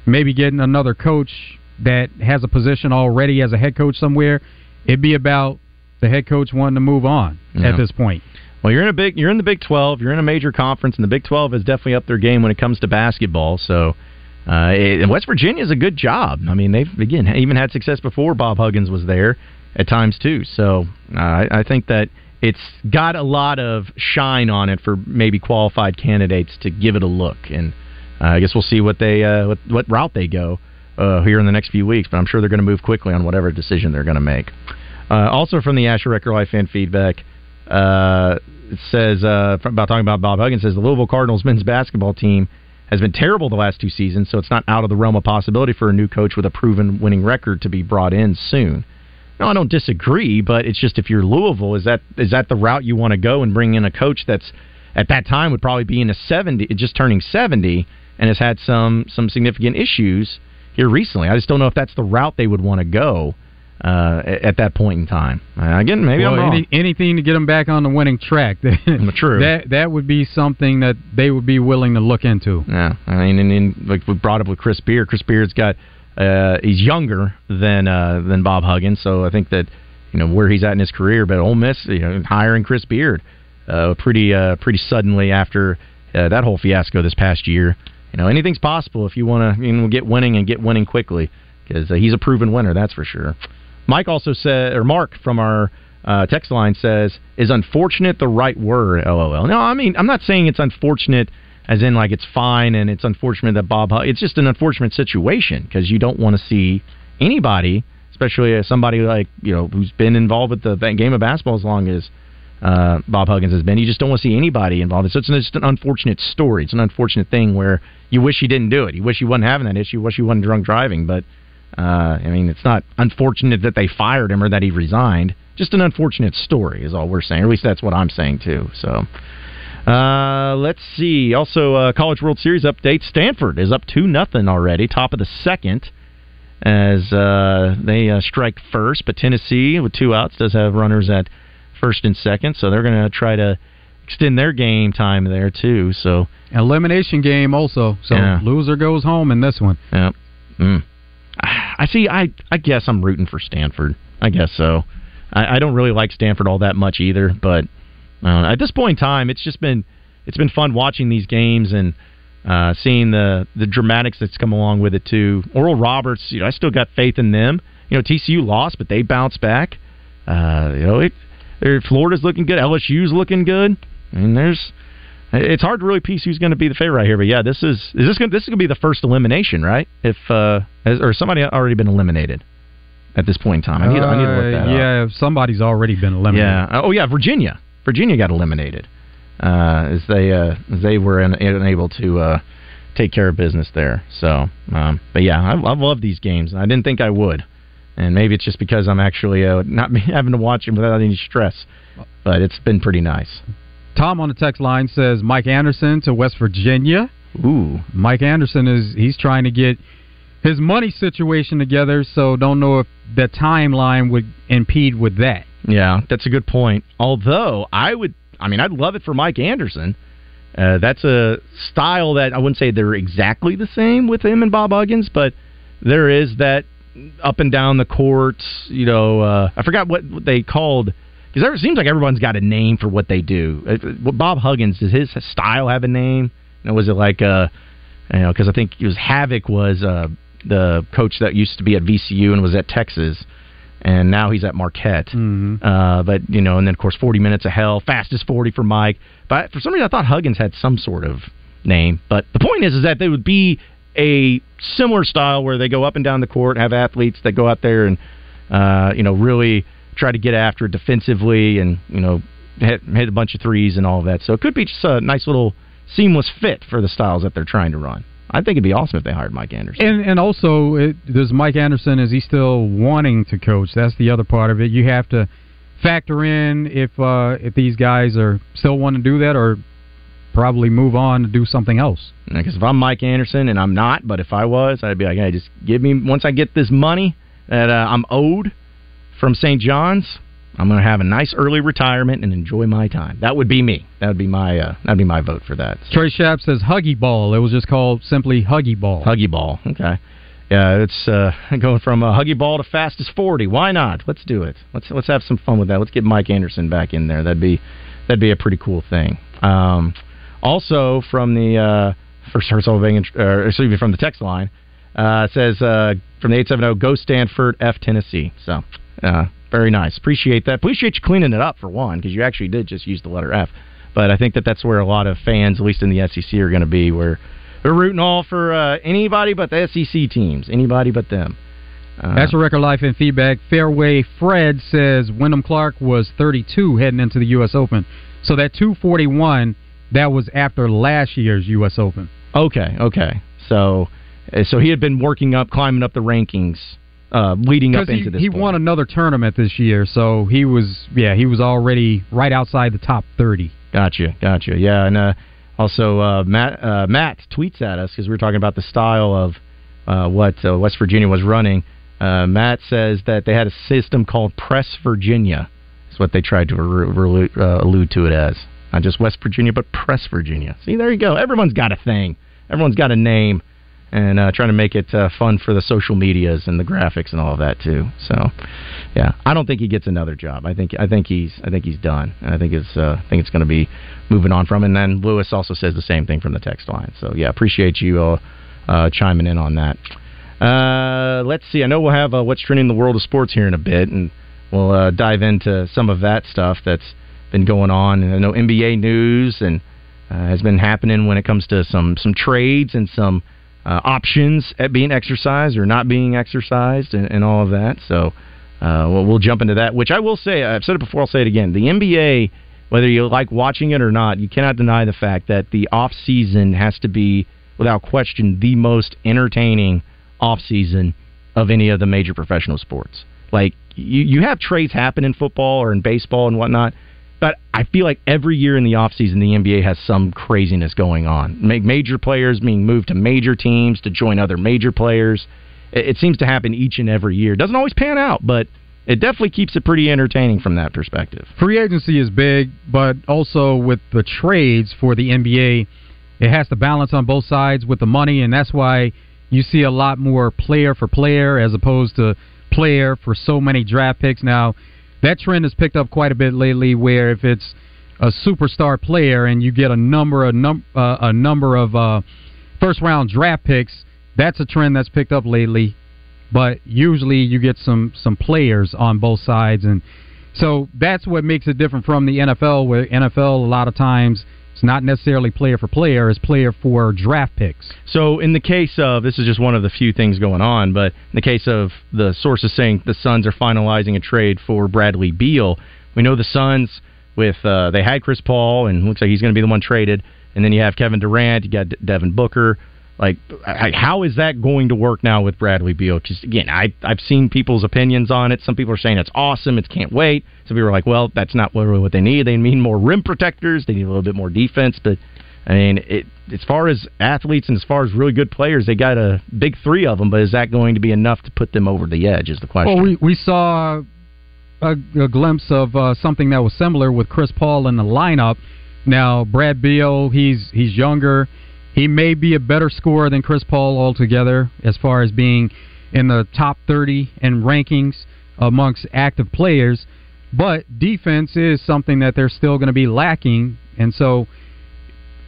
maybe getting another coach that has a position already as a head coach somewhere, it'd be about the head coach wanting to move on Yeah. at this point. Well, you're in a big, you're in the Big 12. You're in a major conference, and the Big 12 is definitely up their game when it comes to basketball. So, uh, it, West Virginia is a good job. I mean, they've again even had success before Bob Huggins was there at times too. So, uh, I, I think that it's got a lot of shine on it for maybe qualified candidates to give it a look. And uh, I guess we'll see what they uh, what, what route they go uh, here in the next few weeks. But I'm sure they're going to move quickly on whatever decision they're going to make. Uh, also from the Asher Record Life fan feedback, uh, it says uh, about talking about Bob Huggins says the Louisville Cardinals men's basketball team has been terrible the last two seasons, so it's not out of the realm of possibility for a new coach with a proven winning record to be brought in soon. No, I don't disagree, but it's just if you're Louisville, is that is that the route you want to go and bring in a coach that's at that time would probably be in a seventy, just turning seventy, and has had some some significant issues here recently. I just don't know if that's the route they would want to go uh, at, at that point in time. Uh, again, maybe well, I'm wrong. any, anything to get them back on the winning track. True. That that would be something that they would be willing to look into. Yeah, I mean, and, and like we brought up with Chris Beard. Chris Beard's got uh, he's younger than uh, than Bob Huggins, so I think that you know where he's at in his career. But Ole Miss, you know, hiring Chris Beard, uh, uh, pretty uh, pretty suddenly after uh, that whole fiasco this past year. You know, anything's possible if you want to you know, get winning and get winning quickly because uh, he's a proven winner, that's for sure. Mike also said, or Mark from our uh, text line says, "Is unfortunate the right word?" LOL. No, I mean I'm not saying it's unfortunate as in like it's fine and it's unfortunate that Bob. It's just an unfortunate situation because you don't want to see anybody, especially somebody like you know who's been involved with the game of basketball as long as uh, Bob Huggins has been. You just don't want to see anybody involved. So it's just an unfortunate story. It's an unfortunate thing where you wish he didn't do it. You wish he wasn't having that issue. You wish he wasn't drunk driving. But uh, I mean, it's not unfortunate that they fired him or that he resigned. Just an unfortunate story is all we're saying. Or at least that's what I'm saying too. So. Uh, let's see. Also, uh, College World Series update. Stanford is up two nothing already, top of the second, as uh, they uh, strike first. But Tennessee, with two outs, does have runners at first and second, so they're going to try to extend their game time there too. So elimination game also. So Yeah. loser goes home in this one. Yeah. Mm. I see. I I guess I'm rooting for Stanford. I guess so. I, I don't really like Stanford all that much either, but uh, at this point in time, it's just been it's been fun watching these games and uh, seeing the the dramatics that's come along with it too. Oral Roberts, you know, I still got faith in them. You know, TCU lost, but they bounced back. Uh, you know, it, Florida's looking good. LSU's looking good. And there's it's hard to really piece who's going to be the favorite right here, but yeah, this is is this going this is going to be the first elimination, right? If uh, has, or somebody already been eliminated at this point in time. I need, I need to look that Uh, up. yeah, somebody's already been eliminated. Yeah. Oh yeah, Virginia. Virginia got eliminated uh, as they uh, as they were un- unable to uh, take care of business there. So, um, but yeah, I, I love these games. I didn't think I would, and maybe it's just because I'm actually uh, not having to watch them without any stress. But it's been pretty nice. Tom on the text line says Mike Anderson to West Virginia. Ooh, Mike Anderson is he's trying to get his money situation together, so don't know if the timeline would impede with that. Yeah, that's a good point. Although I would, I mean, I'd love it for Mike Anderson. Uh, that's a style that I wouldn't say they're exactly the same with him and Bob Huggins, but there is that up and down the courts. You know, uh, I forgot what, what they called because it seems like everyone's got a name for what they do. Uh, Bob Huggins does his style have a name? You know, was it like uh, you know, because I think it was Havoc was uh, the coach that used to be at VCU and was at Texas, and now he's at Marquette. Uh, but you know, and then of course, forty minutes of hell, fastest forty for Mike. But for some reason, I thought Huggins had some sort of name. But the point is, is that they would be a similar style where they go up and down the court, have athletes that go out there and uh, you know really try to get after it defensively, and you know hit, hit a bunch of threes and all of that. So it could be just a nice little seamless fit for the styles that they're trying to run. I think it'd be awesome if they hired Mike Anderson. And and also, it, does Mike Anderson is he still wanting to coach? That's the other part of it. You have to factor in if uh, if these guys are still want to do that or probably move on to do something else. Because if I'm Mike Anderson, and I'm not, but if I was, I'd be like, hey, just give me once I get this money that uh, I'm owed from St. John's, I'm going to have a nice early retirement and enjoy my time. That would be me. That would be my uh, that'd be my vote for that. Trey Schapp says Huggy Ball. It was just called simply Huggy Ball. Huggy Ball. Okay. Yeah, it's uh, going from a huggy ball to fastest forty. Why not? Let's do it. Let's let's have some fun with that. Let's get Mike Anderson back in there. That'd be that'd be a pretty cool thing. Um, also from the uh, first Pennsylvania, uh, excuse me, from the text line uh, it says uh, from the eight seven zero, go Stanford, F Tennessee. So uh, very nice. Appreciate that. Appreciate you cleaning it up for one because you actually did just use the letter F. But I think that that's where a lot of fans, at least in the SEC, are going to be where they're rooting all for uh, anybody but the SEC teams, anybody but them. Uh, That's a record life and feedback. Fairway Fred says Wyndham Clark was 32 heading into the U.S. Open. So that 241, that was after last year's U.S. Open. Okay, okay. So, uh, so he had been working up, climbing up the rankings, uh, leading up Because into this. he point. won another tournament this year, so he was yeah he was already right outside the top 30. Gotcha, gotcha. Yeah, and uh, also uh, Matt uh, Matt tweets at us because we were talking about the style of uh, what uh, West Virginia was running. Uh, Matt says that they had a system called Press Virginia. Is what they tried to re- re- uh, allude to it as. Not just West Virginia, but Press Virginia. See, there you go. Everyone's got a thing. Everyone's got a name, and uh, trying to make it uh, fun for the social medias and the graphics and all of that too. So, yeah, I don't think he gets another job. I think I think he's I think he's done. And I think it's uh, I think it's going to be moving on from. And then Lewis also says the same thing from the text line. So yeah, appreciate you uh, chiming in on that. Uh, let's see. I know we'll have uh, what's trending in the world of sports here in a bit, and we'll dive into some of that stuff that's been going on. And I know NBA news and has been happening when it comes to some some trades and some uh, options at being exercised or not being exercised and, and all of that. So uh, we'll, we'll jump into that. Which I will say, I've said it before. I'll say it again. The NBA, whether you like watching it or not, you cannot deny the fact that the off season has to be, without question, the most entertaining off season of any of the major professional sports. Like you, you have trades happen in football or in baseball and whatnot, but I feel like every year in the offseason, the NBA has some craziness going on. Major players being moved to major teams to join other major players. It, it seems to happen each and every year. Doesn't always pan out, but it definitely keeps it pretty entertaining from that perspective. Free agency is big, but also with the trades for the NBA, it has to balance on both sides with the money, and that's why you see a lot more player for player as opposed to player for so many draft picks. Now, that trend has picked up quite a bit lately. Where if it's a superstar player and you get a number a, num- uh, a number of uh, first round draft picks, that's a trend that's picked up lately. But usually you get some some players on both sides, and so that's what makes it different from the NFL. Where NFL a lot of times it's not necessarily player for player; it's player for draft picks. So, in the case of this is just one of the few things going on, but in the case of the sources saying the Suns are finalizing a trade for Bradley Beal, we know the Suns with uh, they had Chris Paul and looks like he's going to be the one traded, and then you have Kevin Durant, you got De- Devin Booker. Like, how is that going to work now with Bradley Beal? Because again, I I've seen people's opinions on it. Some people are saying it's awesome, it can't wait. Some people are like, well, that's not really what they need. They need more rim protectors. They need a little bit more defense. But I mean, it, as far as athletes and as far as really good players, they got a big three of them. But is that going to be enough to put them over the edge? Is the question. Well, we we saw a, a glimpse of uh, something that was similar with Chris Paul in the lineup. Now, Brad Beal, he's he's younger. He may be a better scorer than Chris Paul altogether as far as being in the top 30 in rankings amongst active players, but defense is something that they're still going to be lacking. And so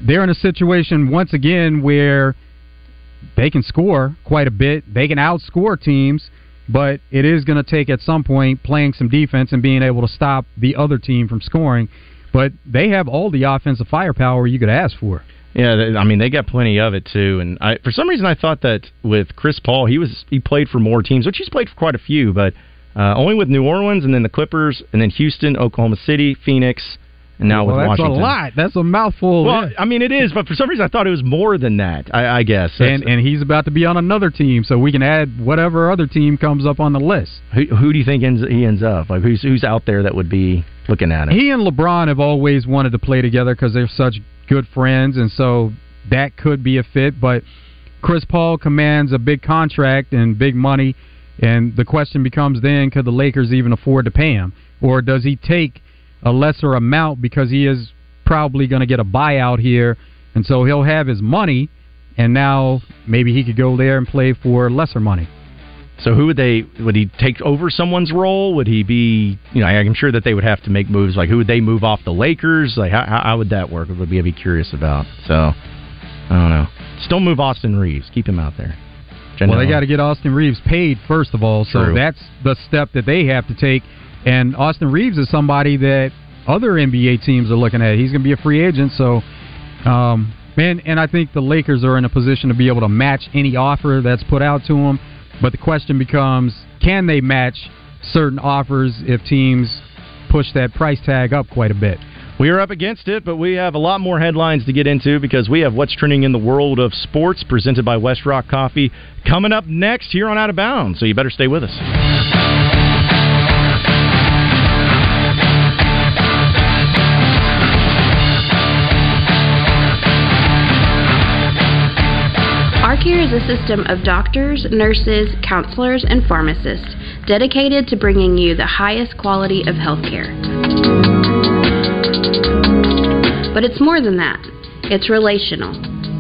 they're in a situation once again where they can score quite a bit, they can outscore teams, but it is going to take at some point playing some defense and being able to stop the other team from scoring. But they have all the offensive firepower you could ask for. Yeah, I mean they got plenty of it too, and I, for some reason I thought that with Chris Paul he was he played for more teams, which he's played for quite a few, but uh, only with New Orleans and then the Clippers and then Houston, Oklahoma City, Phoenix, now well, with that's Washington. a lot. That's a mouthful. Well, I mean it is, but for some reason I thought it was more than that. I, I guess, and and he's about to be on another team, so we can add whatever other team comes up on the list. Who, who do you think ends, he ends up? Like who's who's out there that would be looking at him? He and LeBron have always wanted to play together because they're such good friends, and so that could be a fit. But Chris Paul commands a big contract and big money, and the question becomes then: Could the Lakers even afford to pay him, or does he take a lesser amount because he is probably going to get a buyout here, and so he'll have his money, and now maybe he could go there and play for lesser money. So who would they? Would he take over someone's role? Would he be? You know, I'm sure that they would have to make moves. Like who would they move off the Lakers? Like how, how would that work? It would be I'd be curious about. So I don't know. Still move Austin Reaves. Keep him out there. Well, they got to get Austin Reaves paid first of all, so True. that's the step that they have to take. And Austin Reaves is somebody that other NBA teams are looking at. He's going to be a free agent, so um, man, and I think the Lakers are in a position to be able to match any offer that's put out to them. But the question becomes, can they match certain offers if teams push that price tag up quite a bit? We are up against it, but we have a lot more headlines to get into because we have what's trending in the world of sports presented by West Rock Coffee coming up next here on Out of Bounds. So you better stay with us. ARcare is a system of doctors, nurses, counselors, and pharmacists dedicated to bringing you the highest quality of healthcare. But it's more than that. It's relational.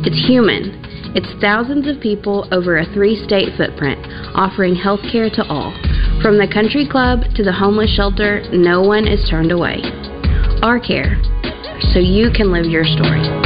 It's human. It's thousands of people over a three state footprint, offering health care to all. From the country club to the homeless shelter, no one is turned away. Our care, so you can live your story.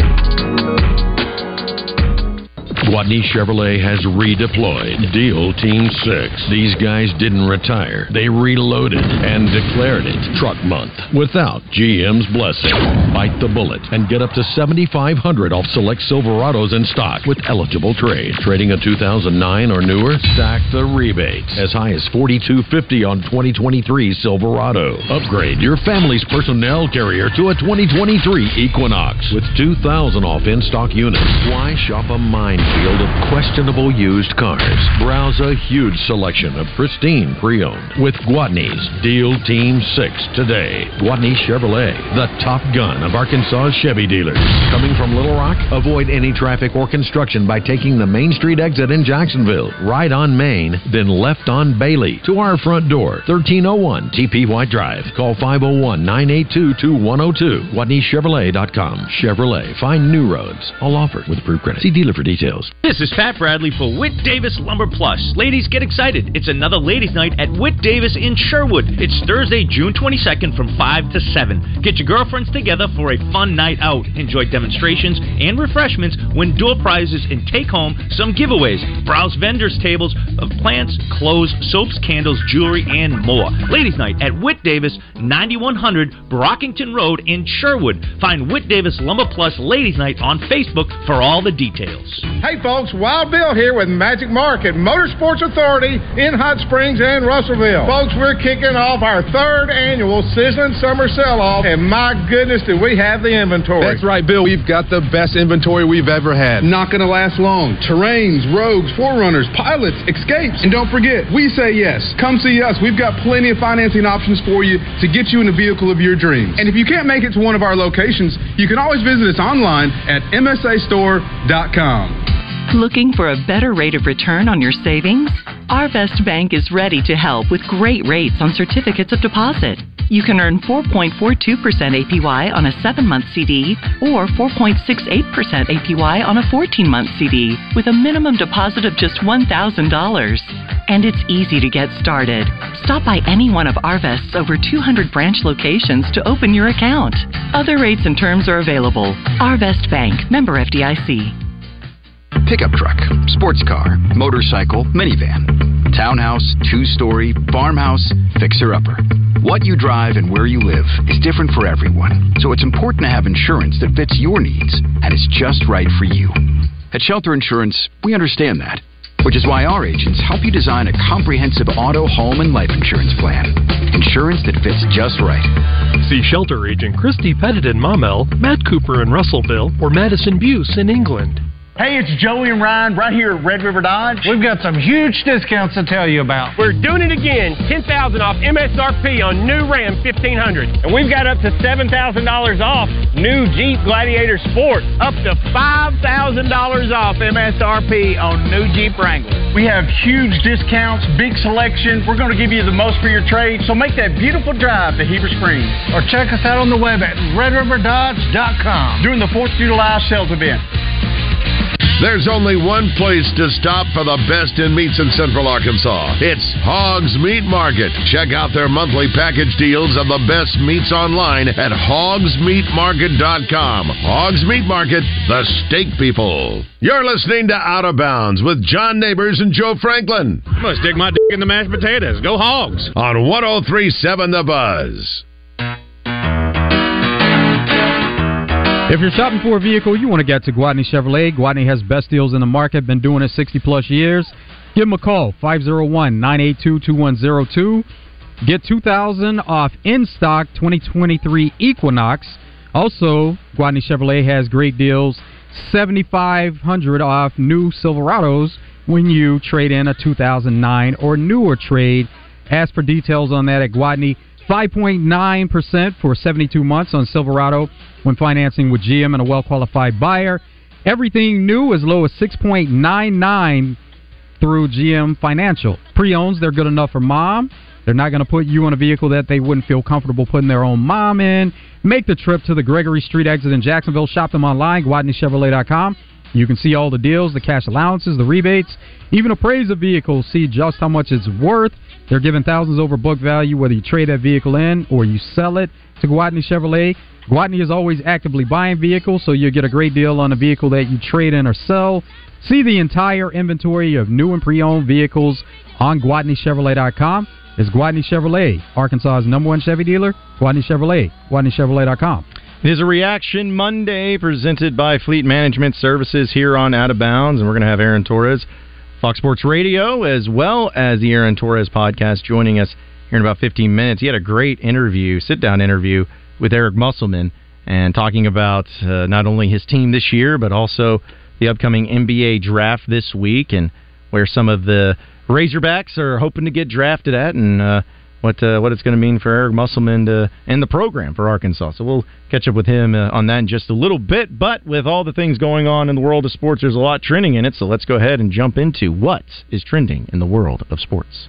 Gwatney Chevrolet has redeployed Deal Team 6. These guys didn't retire. They reloaded and declared it Truck Month without GM's blessing. Bite the bullet and get up to 7500 off select Silverados in stock with eligible trade. Trading a 2009 or newer? Stack the rebates. As high as 4250 on 2023 Silverado. Upgrade your family's personnel carrier to a 2023 Equinox with 2000 off in-stock units. Why shop a minefield of questionable used cars? Browse a huge selection of pristine pre-owned with Gwatney's Deal Team 6 today. Gwatney Chevrolet, the top gun of Arkansas Chevy dealers. Coming from Little Rock, avoid any traffic or construction by taking the Main Street exit in Jacksonville. Right on Main, then left on Bailey to our front door, 1301 TP White Drive. Call 501 982 2102. GwatneyChevrolet.com. Chevrolet. Find new roads. All offered with approved credit. See dealer for details. This is Pat Bradley for Whit Davis Lumber Plus. Ladies, get excited. It's another ladies' night at Whit Davis in Sherwood. It's Thursday, June 22nd from 5 to 7. Get your girlfriends together for a fun night out. Enjoy demonstrations and refreshments, win door prizes, and take home some giveaways. Browse vendors' tables of plants, clothes, soaps, candles, jewelry, and more. Ladies' night at Whit Davis, 9100 Brockington Road in Sherwood. Find Whit Davis Lumber Plus Ladies' Night on Facebook for all the details. Hey folks, Wild Bill here with Magic Market Motorsports Authority in Hot Springs and Russellville. Folks, we're kicking off our third annual Sizzling Summer Sell-Off, and my goodness, do we have the inventory. That's right, Bill. We've got the best inventory we've ever had. Not going to last long. Terrains, rogues, forerunners, pilots, escapes. And don't forget, we say yes. Come see us. We've got plenty of financing options for you to get you in the vehicle of your dreams. And if you can't make it to one of our locations, you can always visit us online at msastore.com. Looking for a better rate of return on your savings? Arvest Bank is ready to help with great rates on certificates of deposit. You can earn 4.42% APY on a 7 month CD or 4.68% APY on a 14 month CD with a minimum deposit of just $1,000. And it's easy to get started. Stop by any one of Arvest's over 200 branch locations to open your account. Other rates and terms are available. Arvest Bank, member FDIC. Pickup truck, sports car, motorcycle, minivan, townhouse, two story, farmhouse, fixer upper. What you drive and where you live is different for everyone, so it's important to have insurance that fits your needs and is just right for you. At Shelter Insurance, we understand that, which is why our agents help you design a comprehensive auto, home, and life insurance plan. Insurance that fits just right. See Shelter Agent Christy Pettit in Maumelle, Matt Cooper in Russellville, or Madison Buse in England. Hey, it's Joey and Ryan right here at Red River Dodge. We've got some huge discounts to tell you about. We're doing it again. 10000 off MSRP on new Ram 1500. And we've got up to $7,000 off new Jeep Gladiator Sport. Up to $5,000 off MSRP on new Jeep Wrangler. We have huge discounts, big selection. We're going to give you the most for your trade. So make that beautiful drive to Heber Springs. Or check us out on the web at redriverdodge.com during the 4th of July sales event. There's only one place to stop for the best in meats in Central Arkansas. It's Hogs Meat Market. Check out their monthly package deals of the best meats online at hogsmeatmarket.com. Hogs Meat Market, the steak people. You're listening to Out of Bounds with John Neighbors and Joe Franklin. I Must stick my dick in the mashed potatoes. Go Hogs. On 1037 The Buzz. If you're shopping for a vehicle, you want to get to Gwatney Chevrolet. Gwatney has best deals in the market, been doing it 60 plus years. Give them a call, 501 982 2102. Get 2000 off in stock 2023 Equinox. Also, Gwatney Chevrolet has great deals 7500 off new Silverados when you trade in a 2009 or newer trade. Ask for details on that at Gwatney. 5.9% for 72 months on Silverado when financing with GM and a well qualified buyer. Everything new as low as 6.99 through GM Financial. Pre owns, they're good enough for mom. They're not going to put you in a vehicle that they wouldn't feel comfortable putting their own mom in. Make the trip to the Gregory Street exit in Jacksonville. Shop them online, GwatneyChevrolet.com You can see all the deals, the cash allowances, the rebates, even appraise a vehicle, see just how much it's worth. They're giving thousands over book value whether you trade that vehicle in or you sell it to Gwatney Chevrolet. Gwatney is always actively buying vehicles, so you'll get a great deal on a vehicle that you trade in or sell. See the entire inventory of new and pre-owned vehicles on GwatneyChevrolet.com. It's Gwatney Chevrolet, Arkansas's number one Chevy dealer. Gwatney Chevrolet, GwatneyChevrolet.com. It is a Reaction Monday presented by Fleet Management Services here on Out of Bounds, and we're going to have Aaron Torres, Fox Sports Radio, as well as the Aaron Torres podcast, joining us here in about 15 minutes. He had a great interview, sit down interview with Eric Musselman, and talking about uh, not only his team this year, but also the upcoming NBA draft this week and where some of the Razorbacks are hoping to get drafted at, and uh, what uh, what it's going to mean for Eric Musselman to, end the program for Arkansas. So we'll catch up with him uh, on that in just a little bit. But with all the things going on in the world of sports, there's a lot trending in it. So let's go ahead and jump into what is trending in the world of sports.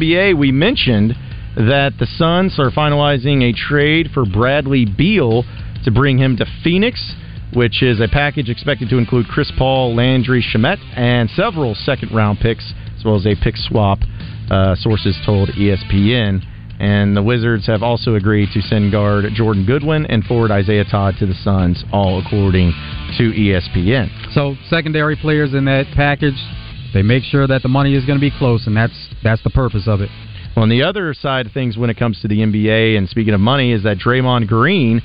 We mentioned that the Suns are finalizing a trade for Bradley Beal to bring him to Phoenix, which is a package expected to include Chris Paul, Landry Shamet, and several second round picks, as well as a pick swap, uh, sources told ESPN. And the Wizards have also agreed to send guard Jordan Goodwin and forward Isaiah Todd to the Suns, all according to ESPN. So secondary players in that package, they make sure that the money is going to be close, and that's that's the purpose of it. On the other side of things, when it comes to the NBA, and speaking of money, is that Draymond Green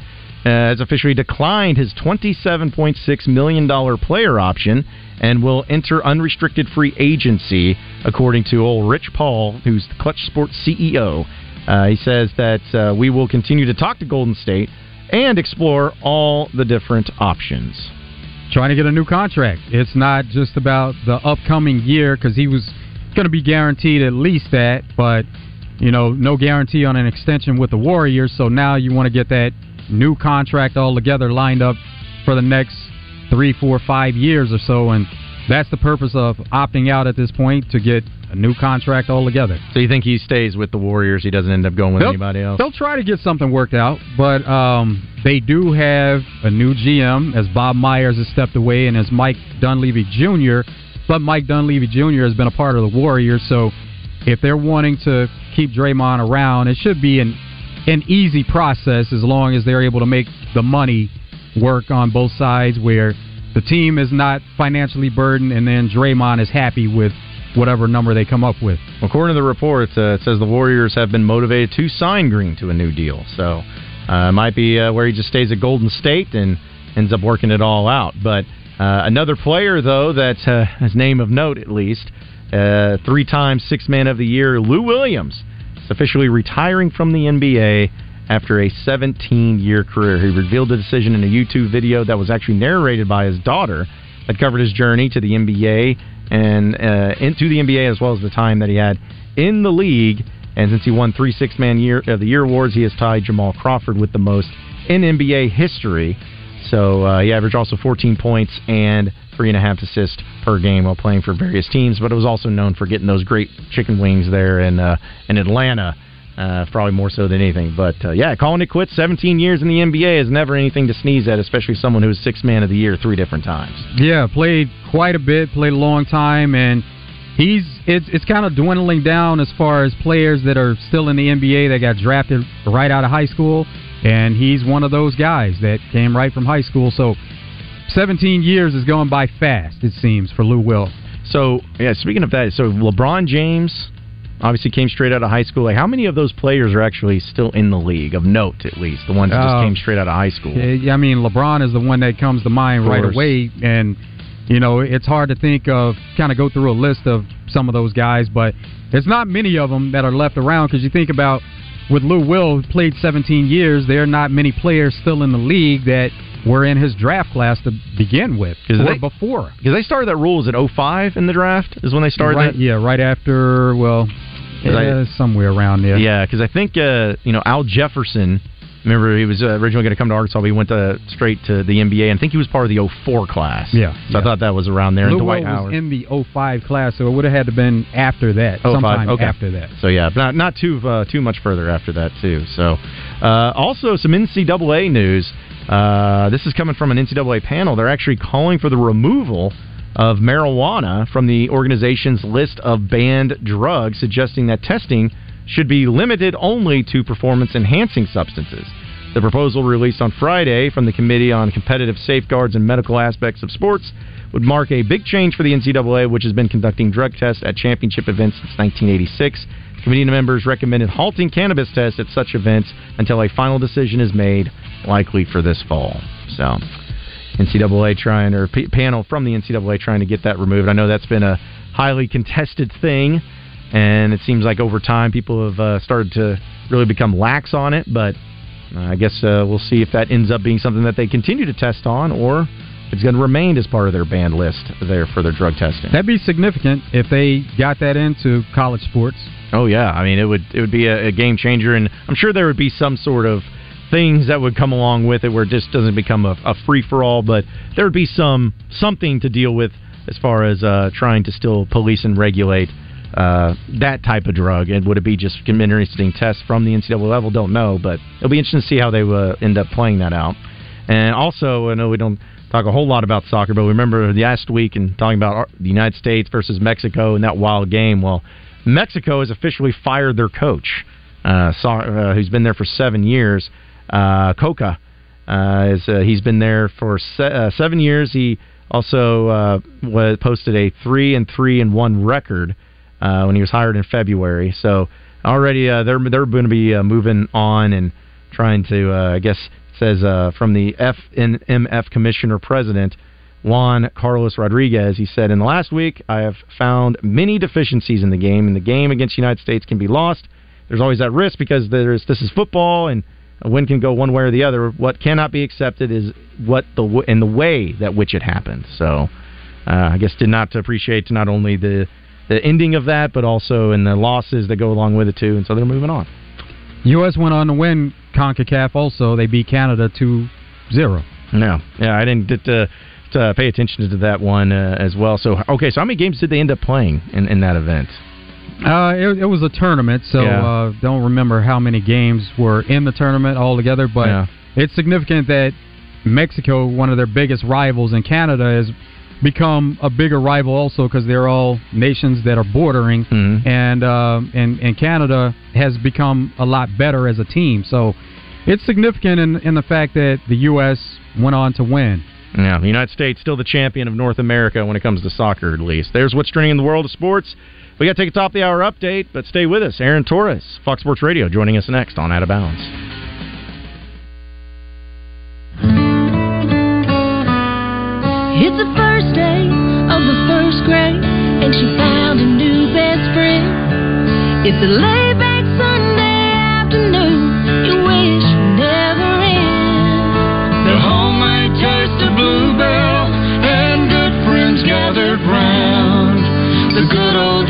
uh, has officially declined his $27.6 million player option and will enter unrestricted free agency, according to old Rich Paul, who's the Klutch Sports CEO. Uh, he says that uh, we will continue to talk to Golden State and explore all the different options. Trying to get a new contract. It's not just about the upcoming year because he was going to be guaranteed at least that, but you know, no guarantee on an extension with the Warriors. So now you want to get that new contract all together lined up for the next three, four, five years or so, and that's the purpose of opting out at this point to get a new contract altogether. So you think he stays with the Warriors? He doesn't end up going with They'll- anybody else? They'll try to get something worked out, but um, they do have a new GM as Bob Myers has stepped away and as Mike Dunleavy Jr. But Mike Dunleavy Jr. has been a part of the Warriors, so if they're wanting to keep Draymond around, it should be an an easy process as long as they're able to make the money work on both sides, where the team is not financially burdened, and then Draymond is happy with whatever number they come up with. According to the report, uh, it says the Warriors have been motivated to sign Green to a new deal. So uh, it might be uh, where he just stays at Golden State and ends up working it all out. But uh, another player, though, that's uh, his name of note at least, uh, three-time Six Man of the Year, Lou Williams, is officially retiring from the NBA after a 17-year career. He revealed the decision in a YouTube video that was actually narrated by his daughter that covered his journey to the NBA and uh, into the NBA as well as the time that he had in the league. And since he won three Six Man Year of the Year awards, he has tied Jamal Crawford with the most in NBA history. So uh, he averaged also 14 points and three and a half assists per game while playing for various teams. But it was also known for getting those great chicken wings there in uh, in Atlanta. Uh, probably more so than anything, but uh, yeah, calling it quits. 17 years in the NBA is never anything to sneeze at, especially someone who was six man of the year three different times. Yeah, played quite a bit, played a long time, and he's it's it's kind of dwindling down as far as players that are still in the NBA that got drafted right out of high school, and he's one of those guys that came right from high school. So, 17 years is going by fast, it seems, for Lou Will. So yeah, speaking of that, so LeBron James obviously came straight out of high school. Like, how many of those players are actually still in the league of note, at least the ones that just Uh, came straight out of high school? Yeah, I mean, LeBron is the one that comes to mind right away, and you know it's hard to think of kind of go through a list of some of those guys, but there's not many of them that are left around because you think about with Lou Will who played 17 years, there are not many players still in the league that were in his draft class to begin with, or they- before. Because they started that rule was in 05 in the draft is when they started right, that. Yeah, right after. Well, 'Cause I- yeah, somewhere around there. Yeah, because I think uh, you know Al Jefferson. Remember, he was uh, originally going to come to Arkansas, but he went to, straight to the NBA, and I think he was part of the 04 class. Yeah, so I thought that was around there. Lou Dwight Howard. in the 05 class, so it would have had to been after that, 05, sometime okay. after that. So yeah, not not too uh, too much further after that too. So uh, also some NCAA news. Uh, this is coming from an NCAA panel. They're actually calling for the removal of marijuana from the organization's list of banned drugs, suggesting that testing should be limited only to performance enhancing substances. The proposal released on Friday from the Committee on Competitive Safeguards and Medical Aspects of Sports would mark a big change for the NCAA, which has been conducting drug tests at championship events since 1986. Committee members recommended halting cannabis tests at such events until a final decision is made, likely for this fall. So, NCAA trying, or p- panel from the NCAA trying to get that removed. I know that's been a highly contested thing, and it seems like over time people have uh, started to really become lax on it, but uh, I guess uh, we'll see if that ends up being something that they continue to test on, or it's going to remain as part of their banned list there for their drug testing. That'd be significant if they got that into college sports. Oh yeah, I mean it would it would be a, a game changer, and I'm sure there would be some sort of things that would come along with it where it just doesn't become a, a free for all, but there would be some something to deal with as far as uh, trying to still police and regulate uh, that type of drug. And would it be just interesting tests from the NCAA level? Don't know, but it'll be interesting to see how they uh, end up playing that out. And also, I know we don't talk a whole lot about soccer, but we remember last week and talking about the United States versus Mexico in that wild game. Well, Mexico has officially fired their coach, uh, so- uh, who's been there for seven years. Uh, Cocca uh, is uh, he's been there for se- uh, seven years. He also was posted a three and three and one record when he was hired in February. So already they're they're going to be moving on and trying to I guess says from the FNMF commissioner president Juan Carlos Rodriguez. He said in the last week I have found many deficiencies in the game, and the game against the United States can be lost. There's always that risk because there's this is football and a win can go one way or the other. What cannot be accepted is what the w- in the way that which it happened. So uh, I guess did not appreciate not only the the ending of that, but also in the losses that go along with it too. And so they're moving on. U.S. went on to win CONCACAF also. They beat Canada 2 0. No, yeah, I didn't get to, to pay attention to that one uh, as well. So okay, so how many games did they end up playing in, in that event? Uh, it, it was a tournament, so Yeah. uh, don't remember how many games were in the tournament altogether. But Yeah. it's significant that Mexico, one of their biggest rivals in Canada, has become a bigger rival also because they're all nations that are bordering, Mm-hmm. and uh, and and Canada has become a lot better as a team. So it's significant in in the fact that the U.S. went on to win. Yeah, the United States still the champion of North America when it comes to soccer, at least. There's what's trending in the world of sports. We got to take a top of the hour update, but stay with us. Aaron Torres, Fox Sports Radio, joining us next on Out of Bounds. It's the first day of the first grade, and she found a new best friend. It's a laid back Sunday afternoon, you wish would never end. The homemade taste of Blue Bell, and good friends gathered round. The good old